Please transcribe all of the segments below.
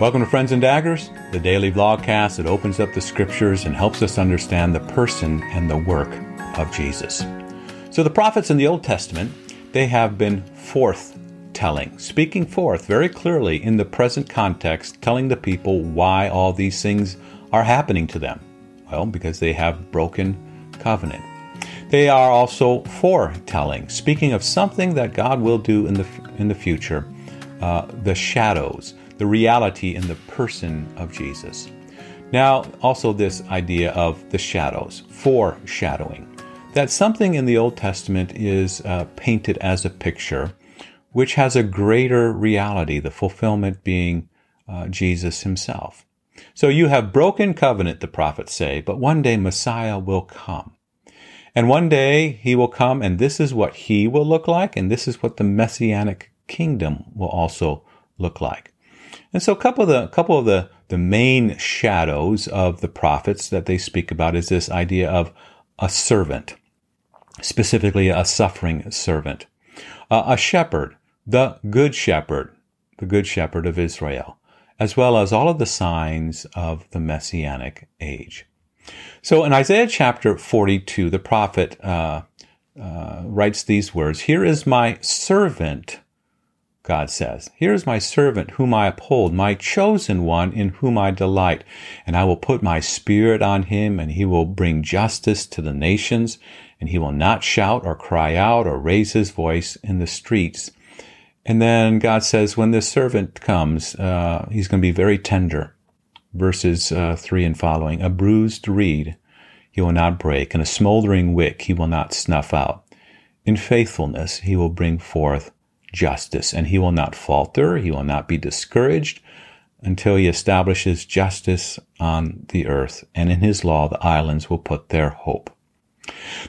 Welcome to Friends and Daggers, the daily vlogcast that opens up the scriptures and helps us understand the person and the work of Jesus. So, the prophets in the Old Testament, they have been forth telling, speaking forth very clearly in the present context, telling the people why all these things are happening to them. Well, because they have broken covenant. They are also foretelling, speaking of something that God will do in the in the future, uh, the shadows, the reality in the person of Jesus. Now, also this idea of the shadows, foreshadowing, that something in the Old Testament is uh, painted as a picture, which has a greater reality, the fulfillment being uh, Jesus Himself. So you have broken covenant, the prophets say, but one day Messiah will come. And one day he will come, and this is what he will look like, and this is what the messianic kingdom will also look like. And so a couple of the couple of the, the main shadows of the prophets that they speak about is this idea of a servant, specifically a suffering servant, uh, a shepherd, the good shepherd, the good shepherd of Israel, as well as all of the signs of the messianic age. So in Isaiah chapter 42, the prophet uh, uh, writes these words Here is my servant, God says. Here is my servant whom I uphold, my chosen one in whom I delight. And I will put my spirit on him, and he will bring justice to the nations, and he will not shout or cry out or raise his voice in the streets. And then God says, when this servant comes, uh, he's going to be very tender verses uh, 3 and following. A bruised reed he will not break, and a smoldering wick he will not snuff out. In faithfulness he will bring forth justice, and he will not falter, he will not be discouraged until he establishes justice on the earth, and in his law the islands will put their hope.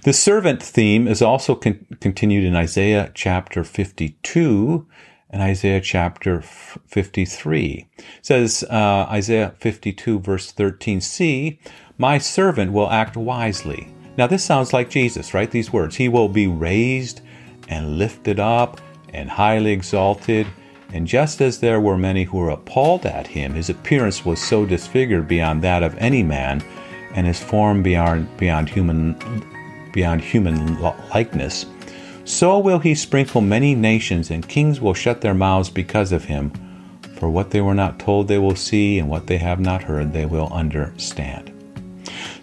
The servant theme is also con- continued in Isaiah chapter 52 and Isaiah chapter 53. It says, uh, Isaiah 52, verse 13, See, my servant will act wisely. Now, this sounds like Jesus, right? These words. He will be raised and lifted up and highly exalted. And just as there were many who were appalled at him, his appearance was so disfigured beyond that of any man, and his form beyond, beyond human beyond human likeness so will he sprinkle many nations, and kings will shut their mouths because of him. For what they were not told they will see, and what they have not heard they will understand.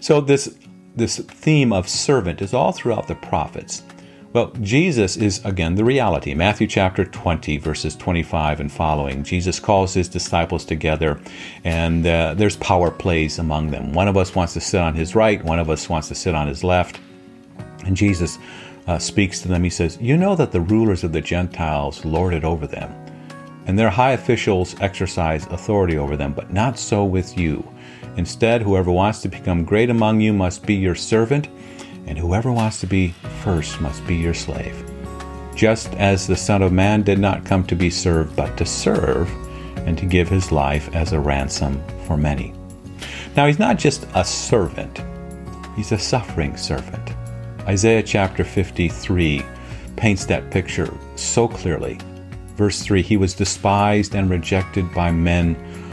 So this this theme of servant is all throughout the prophets. Well, Jesus is again the reality. Matthew chapter 20, verses 25 and following. Jesus calls his disciples together, and uh, there's power plays among them. One of us wants to sit on his right, one of us wants to sit on his left. And Jesus uh, speaks to them, he says, You know that the rulers of the Gentiles lord it over them, and their high officials exercise authority over them, but not so with you. Instead, whoever wants to become great among you must be your servant, and whoever wants to be first must be your slave. Just as the Son of Man did not come to be served, but to serve, and to give his life as a ransom for many. Now, he's not just a servant, he's a suffering servant. Isaiah chapter 53 paints that picture so clearly. Verse 3 He was despised and rejected by men,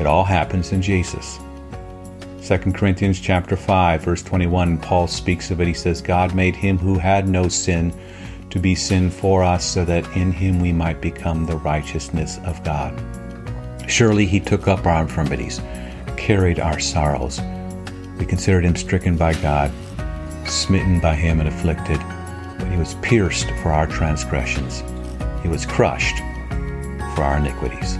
it all happens in Jesus. 2 Corinthians chapter 5 verse 21 Paul speaks of it he says God made him who had no sin to be sin for us so that in him we might become the righteousness of God surely he took up our infirmities carried our sorrows. We considered him stricken by God, smitten by him, and afflicted. But he was pierced for our transgressions, he was crushed for our iniquities.